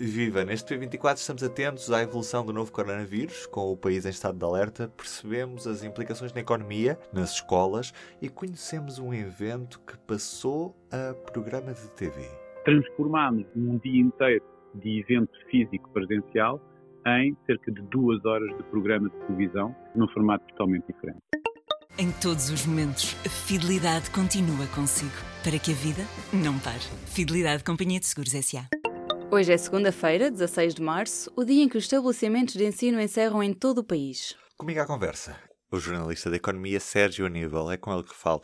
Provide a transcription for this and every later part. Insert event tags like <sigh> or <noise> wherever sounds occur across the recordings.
Viva! Neste P24 estamos atentos à evolução do novo coronavírus, com o país em estado de alerta, percebemos as implicações na economia, nas escolas e conhecemos um evento que passou a programa de TV. Transformámos um dia inteiro de evento físico presencial em cerca de duas horas de programa de televisão, num formato totalmente diferente. Em todos os momentos, a fidelidade continua consigo, para que a vida não pare. Fidelidade Companhia de Seguros S.A. Hoje é segunda-feira, 16 de março, o dia em que os estabelecimentos de ensino encerram em todo o país. Comigo à conversa, o jornalista da economia Sérgio Aníbal. É com ele que falo.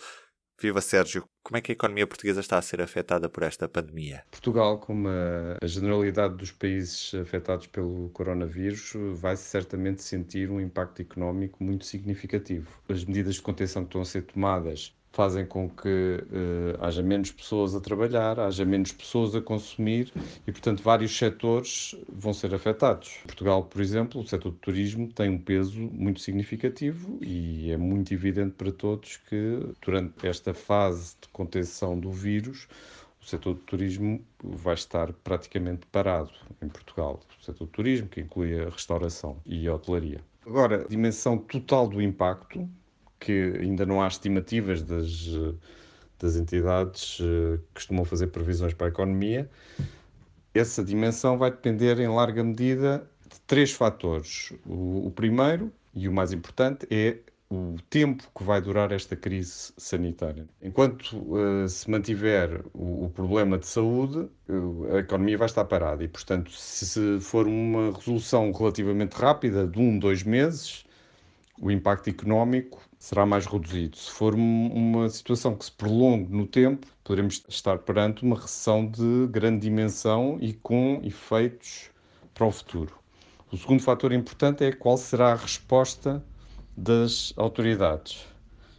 Viva Sérgio, como é que a economia portuguesa está a ser afetada por esta pandemia? Portugal, como a, generalidade dos países afetados pelo coronavírus, vai certamente sentir um impacto económico muito significativo. As medidas de contenção que estão a ser tomadas fazem com que uh, haja menos pessoas a trabalhar, haja menos pessoas a consumir e, portanto, vários setores vão ser afetados. Em Portugal, por exemplo, o setor do turismo tem um peso muito significativo e é muito evidente para todos que, durante esta fase de contenção do vírus, o setor do turismo vai estar praticamente parado em Portugal. O setor do turismo, que inclui a restauração e a hotelaria. Agora, a dimensão total do impacto que ainda não há estimativas das, das entidades eh, que costumam fazer previsões para a economia. Essa dimensão vai depender, em larga medida, de três fatores. O, o primeiro, e o mais importante, é o tempo que vai durar esta crise sanitária. Enquanto uh, se mantiver o, o, problema de saúde, uh, a economia vai estar parada e, portanto, se, se for uma resolução relativamente rápida, de um, dois meses, o impacto económico será mais reduzido. Se for uma situação que se prolongue no tempo, poderemos estar perante uma recessão de grande dimensão e com efeitos para o futuro. O segundo fator importante é qual será a resposta das autoridades.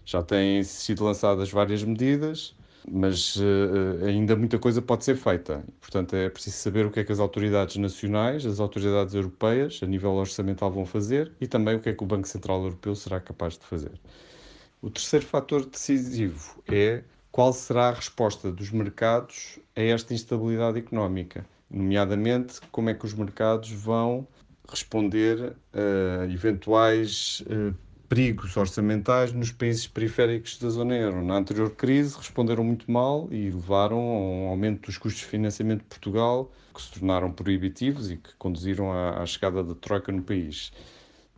Já têm sido lançadas várias medidas, mas uh, ainda muita coisa pode ser feita. Portanto, é preciso saber o que é que as autoridades nacionais, as autoridades europeias, a nível orçamental, vão fazer e também o que é que o Banco Central Europeu será capaz de fazer. O terceiro fator decisivo é qual será a resposta dos mercados a esta instabilidade económica, nomeadamente como é que os mercados vão responder a eventuais uh, perigos orçamentais nos países periféricos da zona euro. Na anterior crise responderam muito mal e levaram a um aumento dos custos de financiamento de Portugal, que se tornaram proibitivos e que conduziram à, à chegada da troca no país.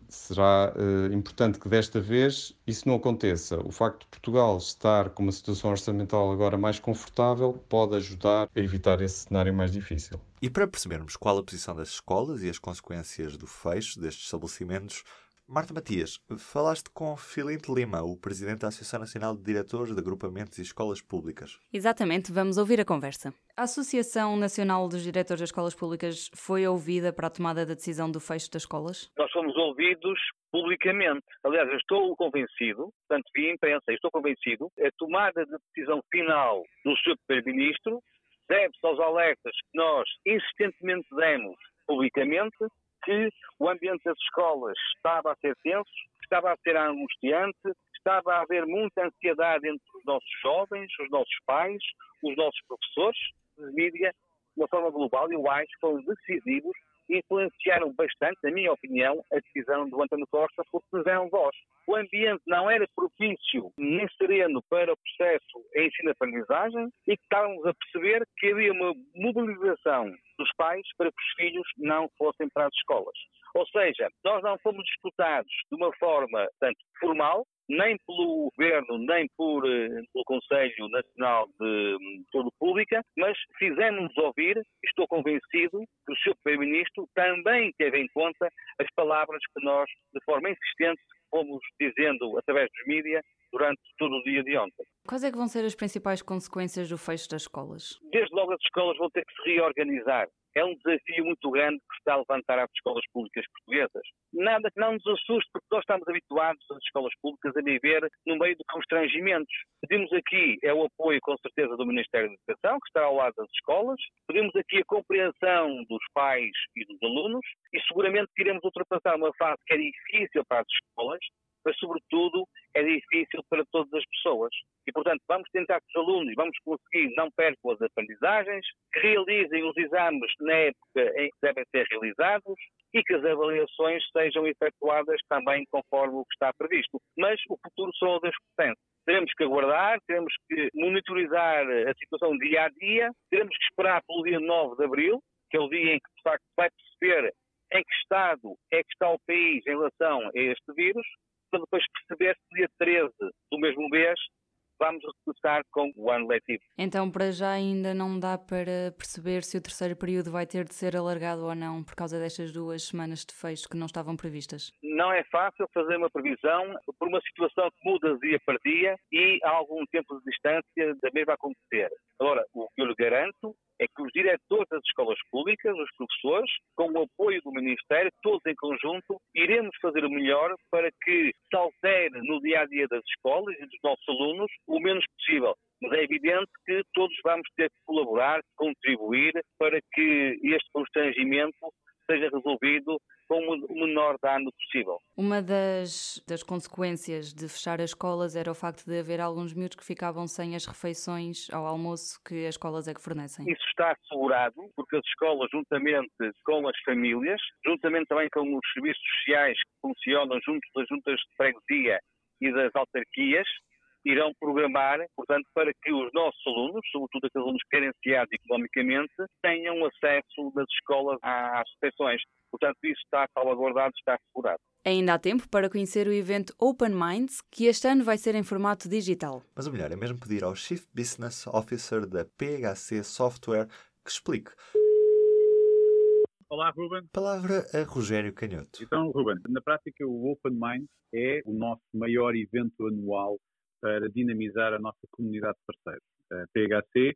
Será uh, importante que desta vez isso não aconteça. O facto de Portugal estar com uma situação orçamental agora mais confortável pode ajudar a evitar esse cenário mais difícil. E para percebermos qual a posição das escolas e as consequências do fecho destes estabelecimentos, Marta Matias, falaste com Filinto Lima, o presidente da Associação Nacional de Diretores de Agrupamentos e Escolas Públicas. Exatamente, vamos ouvir a conversa. A Associação Nacional dos Diretores das Escolas Públicas foi ouvida para a tomada da decisão do fecho das escolas? Nós fomos ouvidos publicamente. Aliás, eu estou convencido, tanto via imprensa, estou convencido, a tomada de decisão final do Sr. Primeiro-Ministro deve-se aos alertas que nós insistentemente demos publicamente que o ambiente das escolas estava a ser tenso, estava a ser angustiante, estava a haver muita ansiedade entre os nossos jovens, os nossos pais, os nossos professores mídia, de uma forma global, eu acho que foram decisivos e influenciaram bastante, na minha opinião, a decisão do António Costa, porque nos deram voz. O ambiente não era propício nem sereno para o processo em ensino-aprendizagem e estávamos a perceber que havia uma mobilização dos pais para que os filhos não fossem para as escolas. Ou seja, nós não fomos disputados de uma forma tanto formal, nem pelo Governo, nem por, eh, pelo Conselho Nacional de, de Saúde Pública, mas fizemos ouvir, estou convencido, que o Sr. Primeiro-Ministro também teve em conta as palavras que nós, de forma insistente, fomos dizendo através dos mídias durante todo o dia de ontem. Quais é que vão ser as principais consequências do fecho das escolas? Desde logo as escolas vão ter que se reorganizar. É um desafio muito grande que está a levantar às escolas públicas portuguesas. Nada que não nos assuste, porque nós estamos habituados, as escolas públicas, a viver no meio de constrangimentos. Pedimos aqui é o apoio, com certeza, do Ministério da Educação, que estará ao lado das escolas. Pedimos aqui a compreensão dos pais e dos alunos e seguramente iremos ultrapassar uma fase que é difícil para as escolas, mas, sobretudo, é difícil para todas as pessoas. E, portanto, vamos tentar que os alunos, vamos conseguir, não percam as aprendizagens, que realizem os exames na época em que devem ser realizados e que as avaliações sejam efetuadas também conforme o que está previsto. Mas o futuro só o Deus pertence. Teremos que aguardar, teremos que monitorizar a situação dia a dia, teremos que esperar pelo dia 9 de abril, que é o dia em que, de facto, vai perceber em que estado é que está o país em relação a este vírus, para depois perceber se dia 13 do mesmo mês vamos recomeçar com o ano letivo. Então, para já ainda não dá para perceber se o terceiro período vai ter de ser alargado ou não por causa destas duas semanas de fecho que não estavam previstas? Não é fácil fazer uma previsão por uma situação que muda dia para dia e há algum tempo de distância da mesma acontecer. Agora, o que eu lhe garanto os diretores das escolas públicas, os professores, com o apoio do Ministério, todos em conjunto, iremos fazer o melhor para que se altere no dia a dia das escolas e dos nossos alunos o menos possível. Mas é evidente que todos vamos ter que colaborar, contribuir para que este constrangimento seja resolvido com o menor dano possível. Uma das, das consequências de fechar as escolas era o facto de haver alguns miúdos que ficavam sem as refeições ao almoço que as escolas é que fornecem. Isso está assegurado, porque as escolas, juntamente com as famílias, juntamente também com os serviços sociais que funcionam junto das juntas de freguesia e das autarquias, irão programar, portanto, para que os nossos alunos, sobretudo aqueles alunos carenciados economicamente, tenham acesso das escolas às refeições. Portanto, isso está salvaguardado, está assegurado. Ainda há tempo para conhecer o evento Open Minds, que este ano vai ser em formato digital. Mas o melhor é mesmo pedir ao Chief Business Officer da PHC Software que explique. Olá, Ruben. Palavra a Rogério Canhoto. Então, Ruben, na prática, o Open Minds é o nosso maior evento anual para dinamizar a nossa comunidade de parceiros. A PHC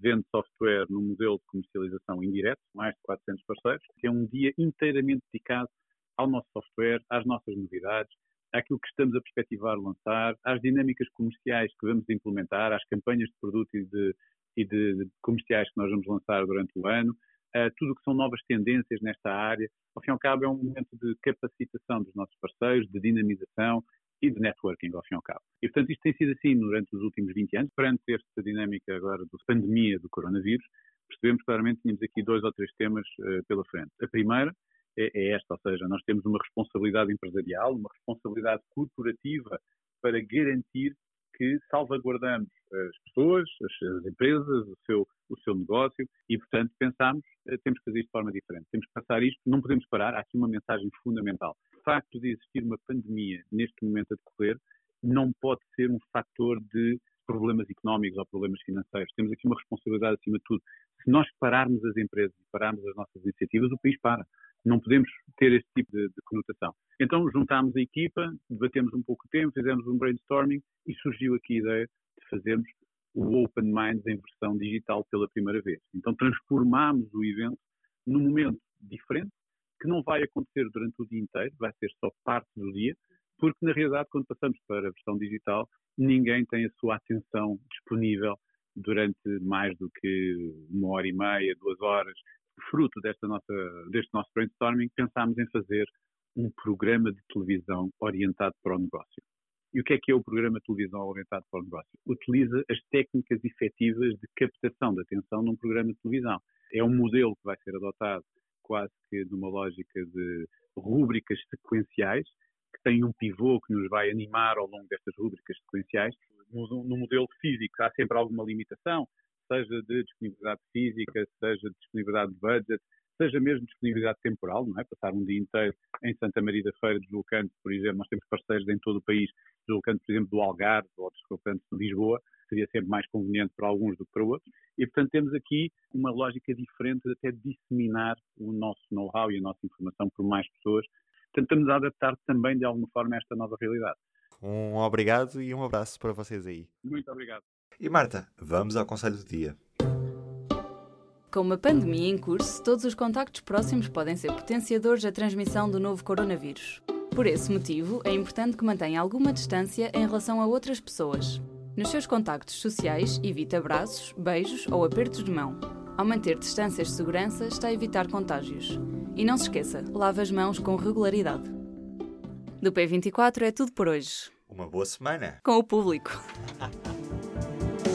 vende software no modelo de comercialização indireto, mais de 400 parceiros, que é um dia inteiramente dedicado ao nosso software, às nossas novidades, àquilo que estamos a perspectivar lançar, às dinâmicas comerciais que vamos implementar, às campanhas de produto e de, e de comerciais que nós vamos lançar durante o ano, a tudo o que são novas tendências nesta área. Ao fim e ao cabo, é um momento de capacitação dos nossos parceiros, de dinamização e de networking, ao fim e ao cabo. E, portanto, isto tem sido assim durante os últimos 20 anos. Perante esta dinâmica agora da pandemia do coronavírus, percebemos claramente que tínhamos aqui dois ou três temas uh, pela frente. A primeira é, é esta, ou seja, nós temos uma responsabilidade empresarial, uma responsabilidade corporativa para garantir que salvaguardamos as pessoas, as, empresas, o seu, o seu negócio e, portanto, pensámos, eh, temos que fazer isto de forma diferente. Temos que passar isto, não podemos parar. Há aqui uma mensagem fundamental. O facto de existir uma pandemia neste momento a decorrer não pode ser um fator de problemas económicos ou problemas financeiros. Temos aqui uma responsabilidade acima de tudo. Se nós pararmos as empresas e pararmos as nossas iniciativas, o país para. Não podemos ter este tipo de, de conotação. Então juntámos a equipa, debatemos um pouco o tempo, fizemos um brainstorming e surgiu aqui a ideia de fazermos o Open Minds em versão digital pela primeira vez. Então transformámos o evento num momento diferente, que não vai acontecer durante o dia inteiro, vai ser só parte do dia, porque na realidade quando passamos para a versão digital, ninguém tem a sua atenção disponível durante mais do que uma hora e meia, duas horas. Fruto desta nossa, deste nosso brainstorming, pensámos em fazer um programa de televisão orientado para o negócio. E o que é que é o programa de televisão orientado para o negócio? Utiliza as técnicas efetivas de captação de atenção num programa de televisão. É um modelo que vai ser adotado quase que numa lógica de rúbricas sequenciais, que tem um pivô que nos vai animar ao longo destas rúbricas sequenciais. No, no modelo físico há sempre alguma limitação, seja de disponibilidade física, seja de disponibilidade de budget, seja mesmo disponibilidade temporal, não é? Passar um dia inteiro em Santa Maria da Feira, deslocando, por exemplo, nós temos parceiros em todo o país, deslocando, por exemplo, do Algarve ou deslocando de Lisboa, seria sempre mais conveniente para alguns do que para outros. E, portanto, temos aqui uma lógica diferente de até disseminar o nosso know-how e a nossa informação por mais pessoas. Tentamos adaptar também, de alguma forma, a esta nova realidade. Um obrigado e um abraço para vocês aí. Muito obrigado. E Marta, vamos ao conselho do dia. Com uma pandemia em curso, todos os contactos próximos podem ser potenciadores da transmissão do novo coronavírus. Por esse motivo, é importante que mantenha alguma distância em relação a outras pessoas. Nos seus contactos sociais, evite abraços, beijos ou apertos de mão. Ao manter distâncias de segurança, está a evitar contágios. E não se esqueça, lave as mãos com regularidade. Do P24 é tudo por hoje. Uma boa semana. Com o público. <laughs>